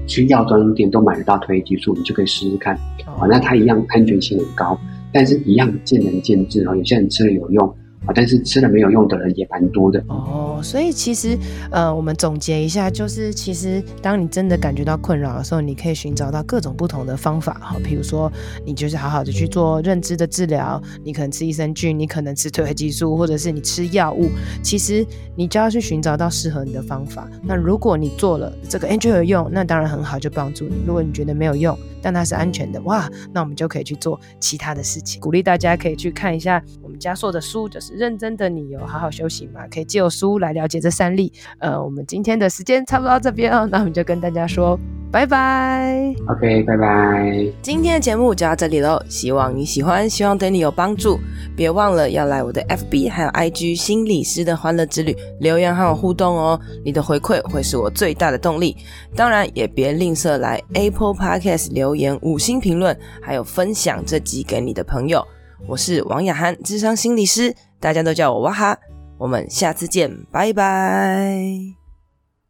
去药妆店都买得到褪黑激素，你就可以试试看，好，那它一样安全性很高，但是一样见仁见智哦，有些人吃了有用。但是吃了没有用的人也蛮多的哦，所以其实呃，我们总结一下，就是其实当你真的感觉到困扰的时候，你可以寻找到各种不同的方法哈，比如说你就是好好的去做认知的治疗，你可能吃益生菌，你可能吃褪黑激素，或者是你吃药物，其实你就要去寻找到适合你的方法。那如果你做了这个 Angel 有用，那当然很好，就帮助你。如果你觉得没有用，但它是安全的，哇，那我们就可以去做其他的事情。鼓励大家可以去看一下我们家硕的书，就是。认真的你有好好休息吗？可以借由书来了解这三例。呃，我们今天的时间差不多到这边哦，那我们就跟大家说拜拜。OK，拜拜。今天的节目就到这里喽，希望你喜欢，希望对你有帮助。别忘了要来我的 FB 还有 IG 心理师的欢乐之旅留言和我互动哦，你的回馈会是我最大的动力。当然也别吝啬来 Apple Podcast 留言五星评论，还有分享这集给你的朋友。我是王雅涵，智商心理师。大家都叫我哇哈，我们下次见，拜拜。